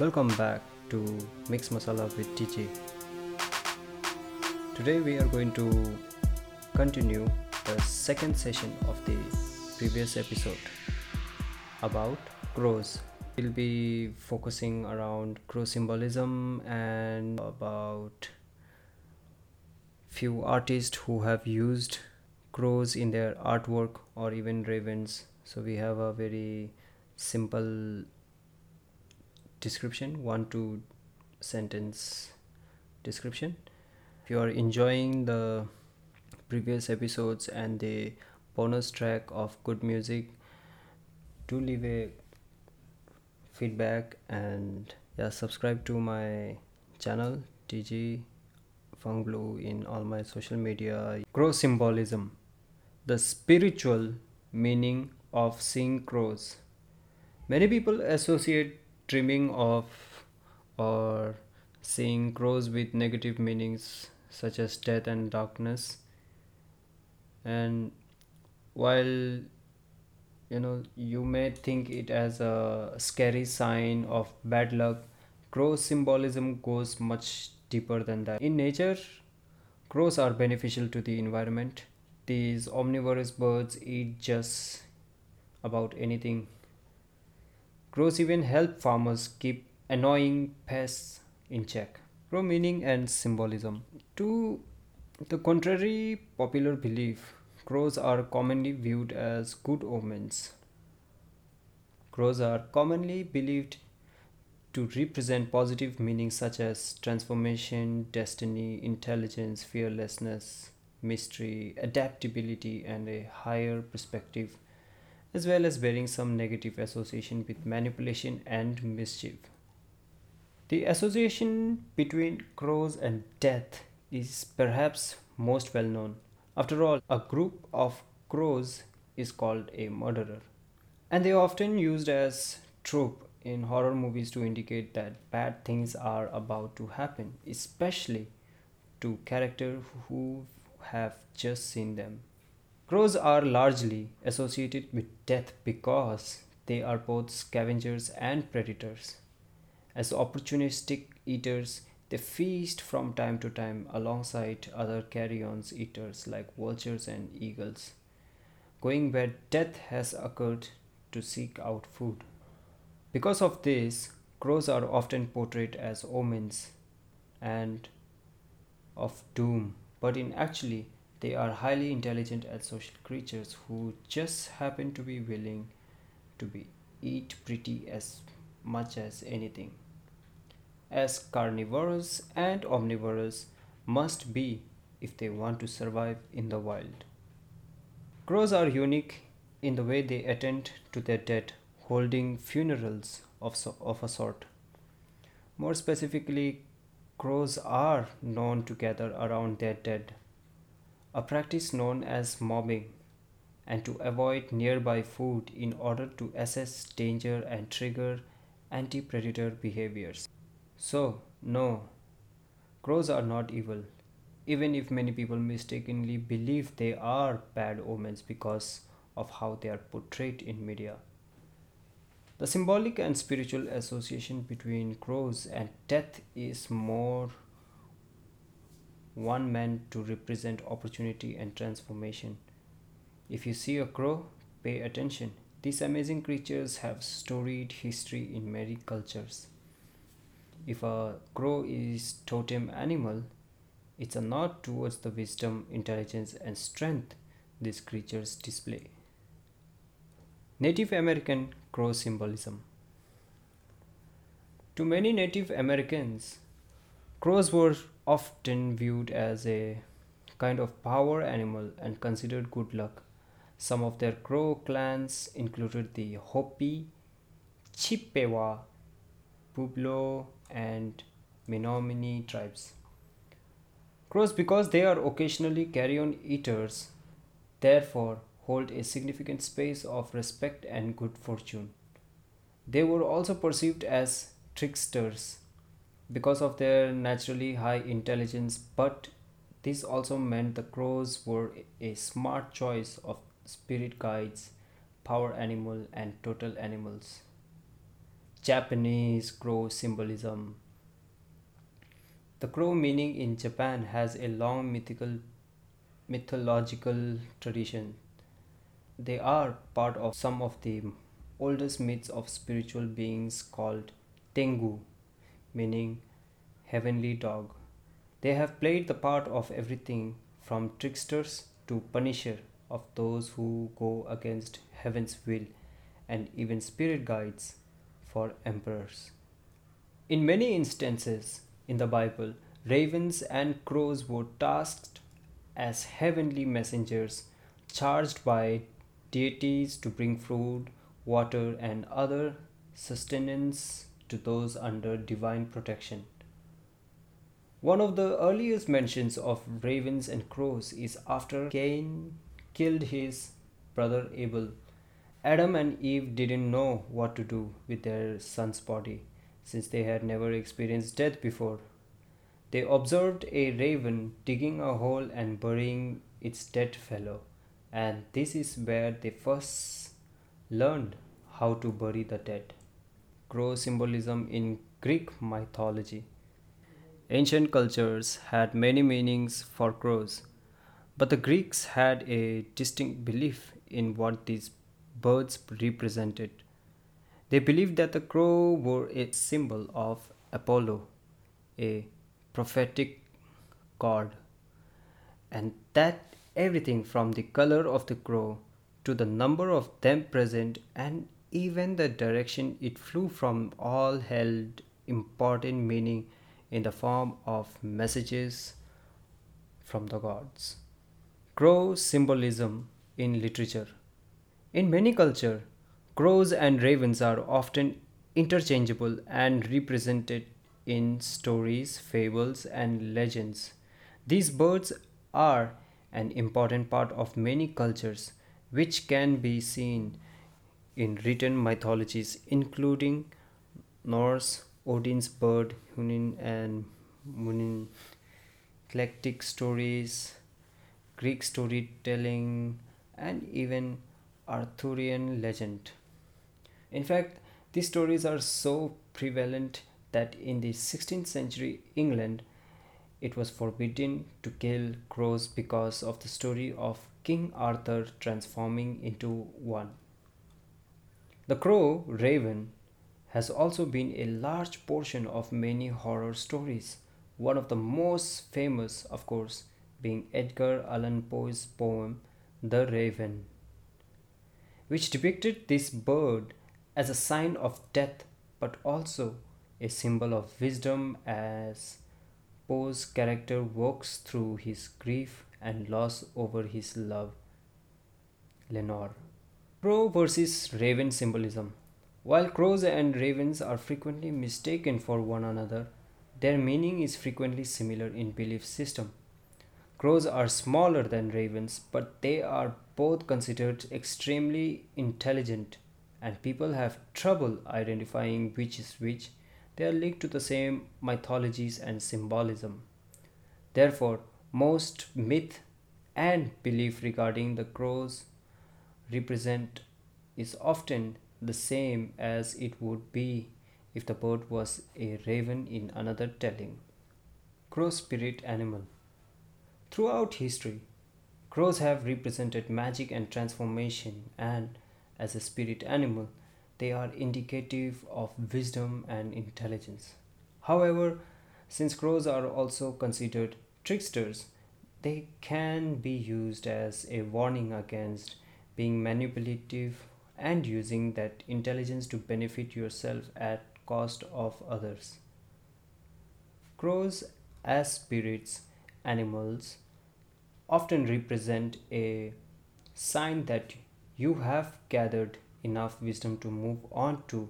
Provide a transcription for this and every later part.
Welcome back to Mix Masala with TJ. Today we are going to continue the second session of the previous episode about crows. We'll be focusing around crow symbolism and about few artists who have used crows in their artwork or even ravens. So we have a very simple description one two sentence description. If you are enjoying the previous episodes and the bonus track of good music do leave a feedback and yeah subscribe to my channel tg fungblue in all my social media. Crow symbolism. The spiritual meaning of seeing crows. Many people associate dreaming of or seeing crows with negative meanings such as death and darkness. And while you know you may think it as a scary sign of bad luck crow symbolism goes much deeper than that. In nature crows are beneficial to the environment. These omnivorous birds eat just about anything Crows even help farmers keep annoying pests in check. Crow meaning and symbolism. To the contrary popular belief, crows are commonly viewed as good omens. Crows are commonly believed to represent positive meanings such as transformation, destiny, intelligence, fearlessness, mystery, adaptability, and a higher perspective as well as bearing some negative association with manipulation and mischief. The association between crows and death is perhaps most well known. After all, a group of crows is called a murderer. And they are often used as trope in horror movies to indicate that bad things are about to happen, especially to characters who have just seen them. Crows are largely associated with death because they are both scavengers and predators. As opportunistic eaters, they feast from time to time alongside other carrion eaters like vultures and eagles, going where death has occurred to seek out food. Because of this, crows are often portrayed as omens and of doom, but in actually they are highly intelligent and social creatures who just happen to be willing to be eat pretty as much as anything. As carnivorous and omnivorous must be if they want to survive in the wild. Crows are unique in the way they attend to their dead, holding funerals of, so, of a sort. More specifically, crows are known to gather around their dead a practice known as mobbing, and to avoid nearby food in order to assess danger and trigger anti predator behaviors. So, no, crows are not evil, even if many people mistakenly believe they are bad omens because of how they are portrayed in media. The symbolic and spiritual association between crows and death is more one meant to represent opportunity and transformation. If you see a crow, pay attention. These amazing creatures have storied history in many cultures. If a crow is totem animal, it's a nod towards the wisdom, intelligence, and strength these creatures display. Native American crow symbolism. To many Native Americans, crows were often viewed as a kind of power animal and considered good luck. Some of their crow clans included the Hopi, Chippewa, Pueblo, and Menominee tribes. Crows, because they are occasionally carrion eaters, therefore hold a significant space of respect and good fortune. They were also perceived as tricksters because of their naturally high intelligence, but this also meant the crows were a smart choice of spirit guides, power animal, and totem animals. Japanese crow symbolism. The crow meaning in Japan has a long mythical mythological tradition. They are part of some of the oldest myths of spiritual beings called Tengu, meaning heavenly dog. They have played the part of everything from tricksters to punisher of those who go against heaven's will and even spirit guides for emperors. In many instances in the Bible, ravens and crows were tasked as heavenly messengers charged by deities to bring food, water, and other sustenance to those under divine protection. One of the earliest mentions of ravens and crows is after Cain killed his brother Abel. Adam and Eve didn't know what to do with their son's body since they had never experienced death before. They observed a raven digging a hole and burying its dead fellow, and this is where they first learned how to bury the dead. Crow symbolism in Greek mythology. Ancient cultures had many meanings for crows, but the Greeks had a distinct belief in what these birds represented. They believed that the crow were a symbol of Apollo, a prophetic god, and that everything from the color of the crow to the number of them present and even the direction it flew from all held important meaning in the form of messages from the gods. Crow symbolism in literature. In many cultures, crows and ravens are often interchangeable and represented in stories, fables, and legends. These birds are an important part of many cultures, which can be seen in written mythologies, including Norse, Odin's bird, Hunin and Munin, Celtic stories, Greek storytelling, and even Arthurian legend. In fact, these stories are so prevalent that in the 16th century England, it was forbidden to kill crows because of the story of King Arthur transforming into one. The crow, raven, has also been a large portion of many horror stories. One of the most famous, of course, being Edgar Allan Poe's poem The Raven, which depicted this bird as a sign of death but also a symbol of wisdom as Poe's character walks through his grief and loss over his love, Lenore. Crow versus raven symbolism. While crows and ravens are frequently mistaken for one another, their meaning is frequently similar in belief system. Crows are smaller than ravens, but they are both considered extremely intelligent, and people have trouble identifying which is which. They are linked to the same mythologies and symbolism. Therefore, most myth and belief regarding the crows represent is often the same as it would be if the bird was a raven in another telling. Crow spirit animal. Throughout history, crows have represented magic and transformation, and as a spirit animal, they are indicative of wisdom and intelligence. However, since crows are also considered tricksters, they can be used as a warning against being manipulative and using that intelligence to benefit yourself at cost of others. Crows as spirits animals often represent a sign that you have gathered enough wisdom to move on to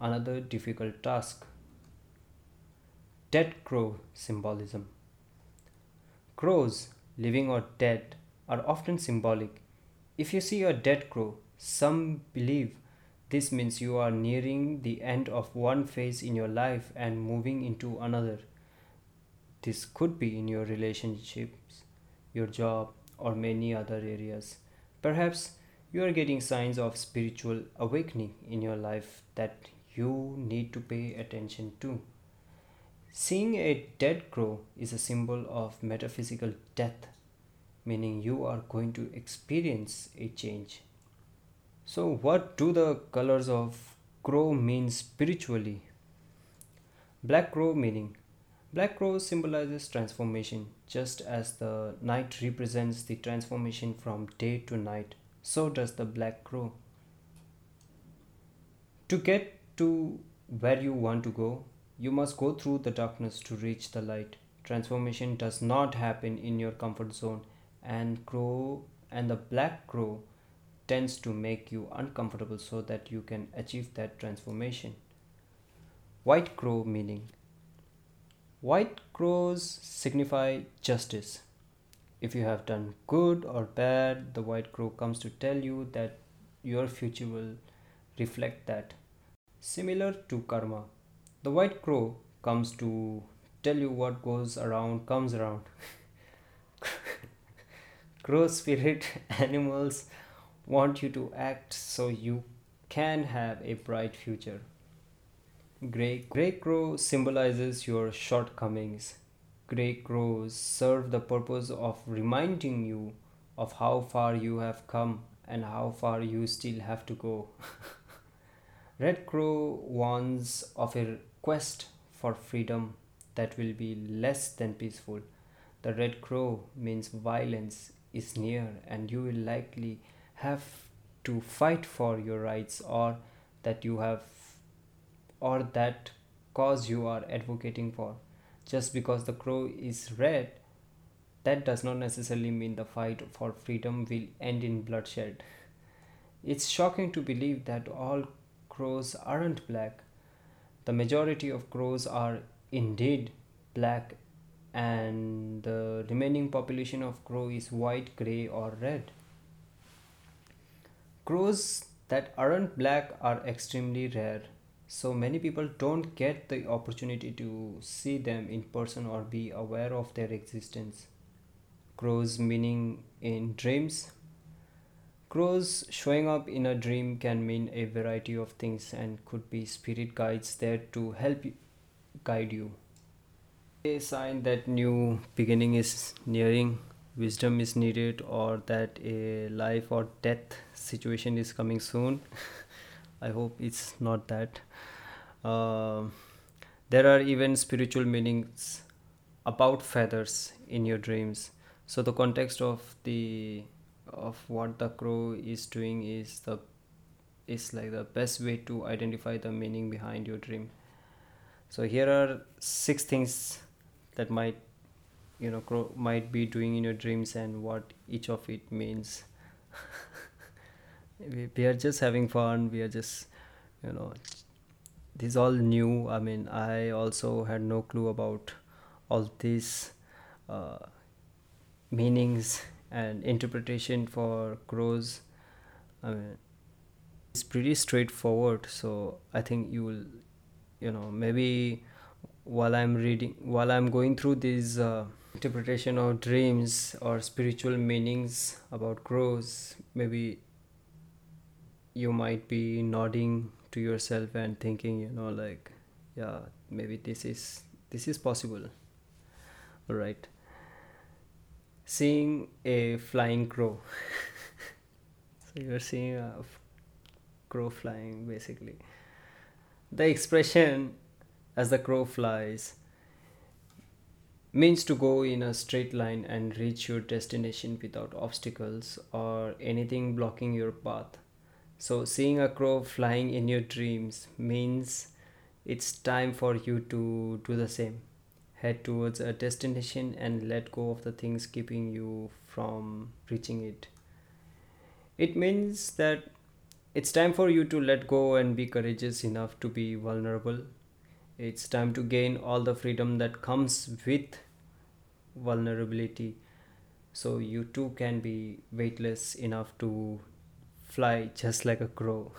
another difficult task. Dead crow symbolism. Crows living or dead are often symbolic if you see a dead crow some believe this means you are nearing the end of one phase in your life and moving into another. This could be in your relationships, your job, or many other areas. Perhaps you are getting signs of spiritual awakening in your life that you need to pay attention to. Seeing a dead crow is a symbol of metaphysical death, meaning you are going to experience a change. So, what do the colors of crow mean spiritually? Black crow meaning Black crow symbolizes transformation, just as the night represents the transformation from day to night, so does the black crow. To get to where you want to go, you must go through the darkness to reach the light. Transformation does not happen in your comfort zone, and crow and the black crow tends to make you uncomfortable so that you can achieve that transformation. White crow meaning White crows signify justice. If you have done good or bad, the white crow comes to tell you that your future will reflect that. Similar to karma, the white crow comes to tell you what goes around comes around. crow spirit animals want you to act so you can have a bright future. Grey, grey crow symbolizes your shortcomings. Grey crows serve the purpose of reminding you of how far you have come and how far you still have to go. Red crow warns of a quest for freedom that will be less than peaceful. The red crow means violence is near and you will likely have to fight for your rights or that you have or that cause you are advocating for. Just because the crow is red, that does not necessarily mean the fight for freedom will end in bloodshed. It's shocking to believe that all crows aren't black. The majority of crows are indeed black, and the remaining population of crow is white, gray, or red. Crows that aren't black are extremely rare so many people don't get the opportunity to see them in person or be aware of their existence. Crows meaning in dreams. Crows showing up in a dream can mean a variety of things and could be spirit guides there to help guide you a sign that new beginning is nearing wisdom is needed or that a life or death situation is coming soon I hope it's not that. Uh, there are even spiritual meanings about feathers in your dreams. So the context of the of what the crow is doing is the is like the best way to identify the meaning behind your dream. So here are six things that might you know crow might be doing in your dreams and what each of it means. we, we are just having fun. We are just you know this is all new. I mean i also had no clue about all these uh, meanings and interpretation for crows i mean it's pretty straightforward. So i think you will you know maybe while i'm reading while i'm going through these uh, interpretation of dreams or spiritual meanings about crows maybe you might be nodding to yourself and thinking you know like yeah maybe this is this is possible. All right. Seeing a flying crow. So you're seeing a crow flying basically. The expression as the crow flies means to go in a straight line and reach your destination without obstacles or anything blocking your path so, seeing a crow flying in your dreams means it's time for you to do the same. Head towards a destination and let go of the things keeping you from reaching it. It means that it's time for you to let go and be courageous enough to be vulnerable. It's time to gain all the freedom that comes with vulnerability so you too can be weightless enough to fly just like a crow.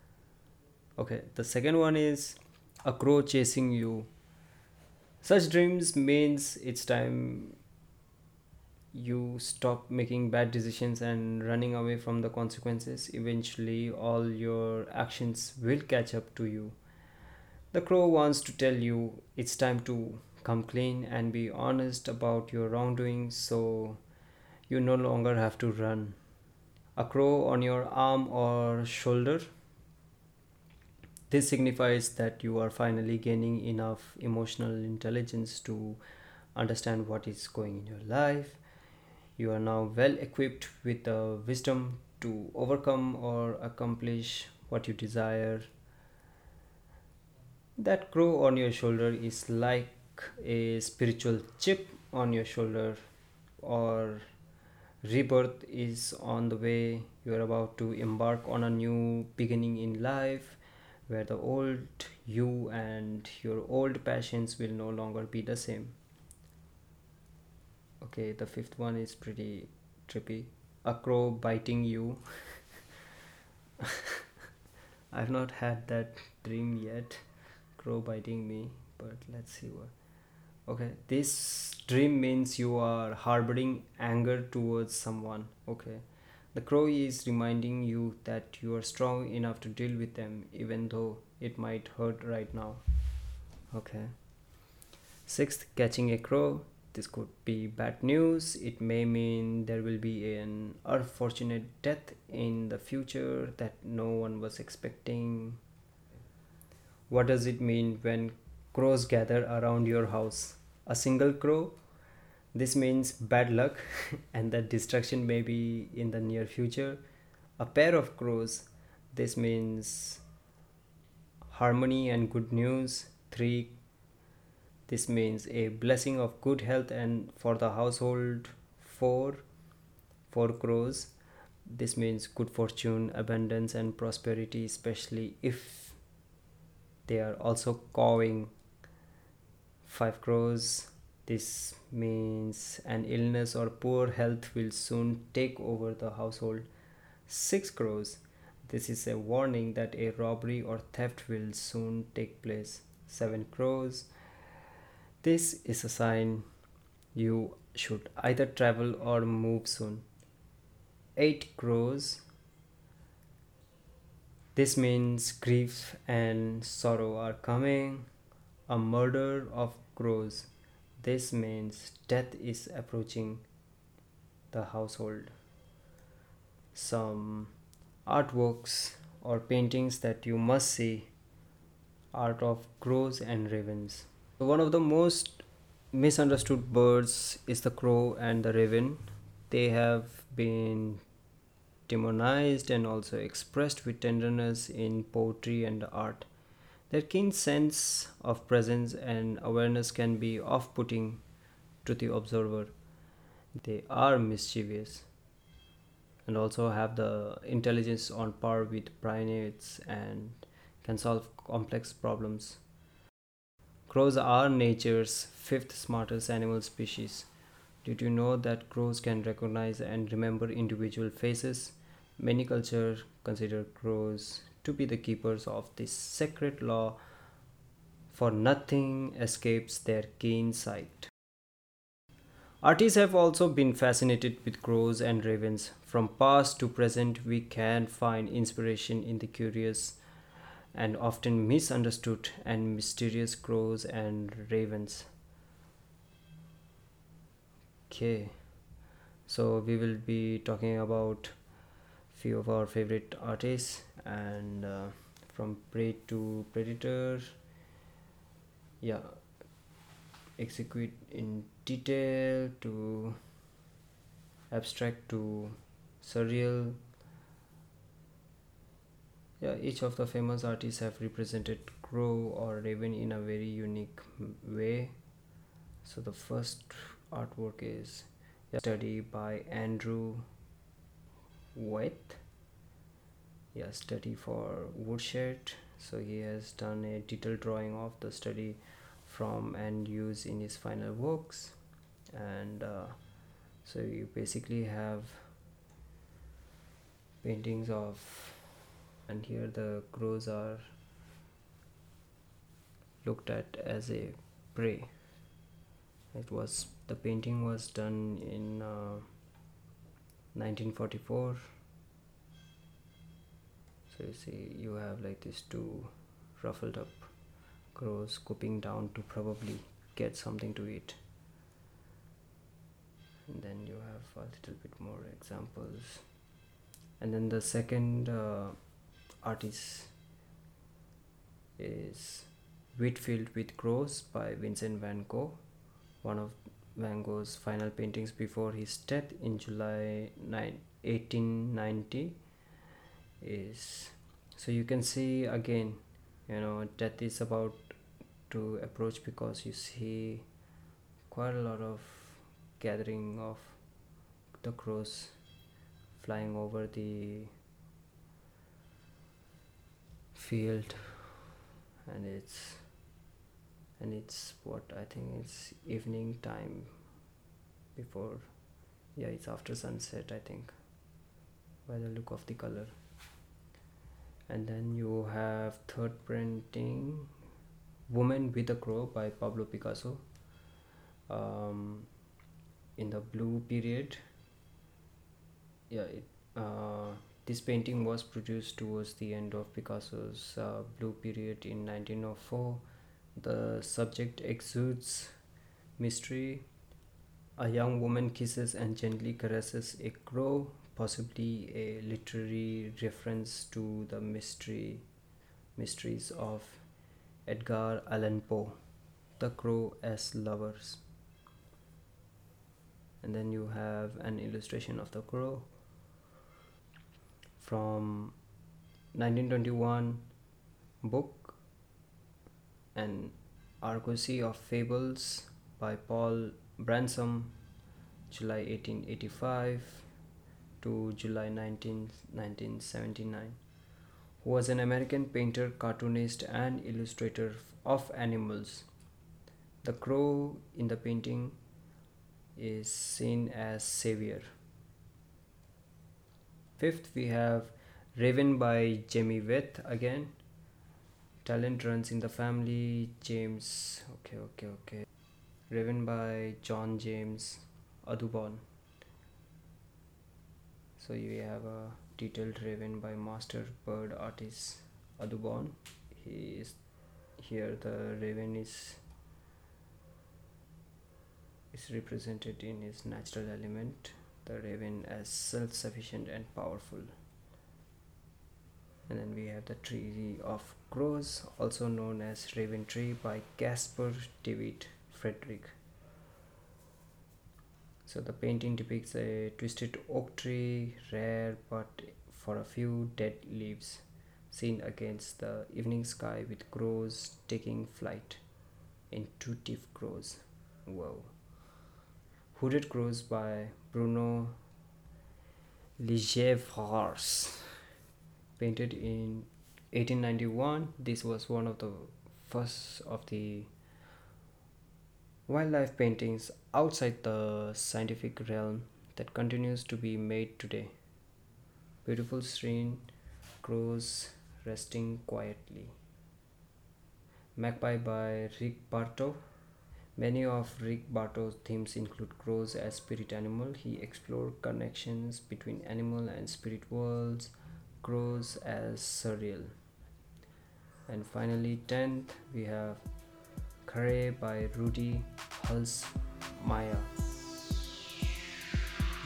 okay, the second one is a crow chasing you. Such dreams means it's time you stop making bad decisions and running away from the consequences eventually all your actions will catch up to you the crow wants to tell you it's time to come clean and be honest about your wrongdoings so you no longer have to run. A crow on your arm or shoulder? This signifies that you are finally gaining enough emotional intelligence to understand what is going in your life. You are now well equipped with the wisdom to overcome or accomplish what you desire. That crow on your shoulder is like a spiritual chip on your shoulder, or rebirth is on the way. You are about to embark on a new beginning in life where the old you and your old passions will no longer be the same. Okay, the fifth one is pretty trippy. A crow biting you. I've not had that dream yet. Crow biting me, but let's see what. Okay, this dream means you are harboring anger towards someone. Okay, the crow is reminding you that you are strong enough to deal with them, even though it might hurt right now. Okay. Sixth, catching a crow this could be bad news it may mean there will be an unfortunate death in the future that no one was expecting what does it mean when crows gather around your house? A single crow? This means bad luck and that destruction may be in the near future. A pair of crows? This means harmony and good news. Three this means a blessing of good health and for the household. Four four crows? This means good fortune abundance and prosperity especially if they are also cawing five crows. This means an illness or poor health will soon take over the household. Six crows. This is a warning that a robbery or theft will soon take place. Seven crows. This is a sign you should either travel or move soon. 8 crows. This means grief and sorrow are coming. A murder of crows. This means death is approaching the household. Some artworks or paintings that you must see art of crows and ravens. One of the most misunderstood birds is the crow and the raven. They have been demonized and also expressed with tenderness in poetry and art. Their keen sense of presence and awareness can be off putting to the observer. They are mischievous and also have the intelligence on par with primates and can solve complex problems. Crows are nature's fifth smartest animal species. Did you know that crows can recognize and remember individual faces? Many cultures consider crows to be the keepers of this sacred law, for nothing escapes their keen sight. Artists have also been fascinated with crows and ravens. From past to present, we can find inspiration in the curious and often misunderstood and mysterious crows and ravens. Okay, so we will be talking about few of our favorite artists and uh, from prey to predator. Yeah, execute in detail to abstract to surreal yeah, each of the famous artists have represented crow or raven in a very unique way. So the first artwork is study by Andrew Wyeth. Yeah, study for woodshed. So he has done a detailed drawing of the study from and use in his final works. And uh, so you basically have paintings of and here the crows are looked at as a prey it was the painting was done in uh, 1944 so you see you have like these two ruffled up crows scooping down to probably get something to eat. And then you have a little bit more examples. And then the second uh, artist is Wheatfield with Crows by Vincent van Gogh one of Van Gogh's final paintings before his death in July 9, 1890 is so you can see again you know death is about to approach because you see quite a lot of gathering of the crows flying over the field and it's and it's what I think it's evening time before yeah it's after sunset I think by the look of the color. And then you have third printing woman with a crow by Pablo Picasso um, in the blue period. Yeah it, uh, this painting was produced towards the end of Picasso's uh, blue period in 1904 the subject exudes mystery. A young woman kisses and gently caresses a crow, possibly a literary reference to the mystery mysteries of Edgar Allan Poe, The Crow as Lovers. And then you have an illustration of the crow from 1921 book an Argosy of Fables by Paul Bransom, July 1885 to July 19, 1979, who was an American painter, cartoonist, and illustrator of animals. The crow in the painting is seen as savior. Fifth, we have Raven by Jamie Wyeth again talent runs in the family james. Okay okay okay. Raven by john james audubon so you have a detailed raven by master bird artist audubon he is here the raven is is represented in his natural element the raven as self-sufficient and powerful and then we have the tree of crows also known as raven tree by Caspar David Friedrich so the painting depicts a twisted oak tree rare but for a few dead leaves seen against the evening sky with crows taking flight intuitive crows. Wow. Hooded crows by Bruno Liljefors painted in 1891 this was one of the first of the wildlife paintings outside the scientific realm that continues to be made today. Beautiful serene crows resting quietly. Magpie by rick bartow Many of Rick Bartow's themes include crows as spirit animal. He explored connections between animal and spirit worlds, grows as surreal. And finally, 10th, we have Carré by Rudi Hurzlmeier.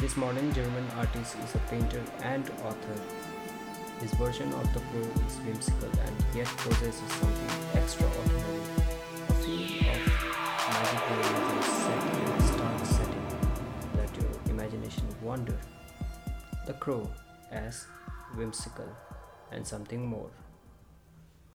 This modern German artist is a painter and author. His version of the crow is whimsical and yet possesses something extraordinary. A feel of magical images set in a stark setting that your imagination wander. The crow as whimsical, and something more.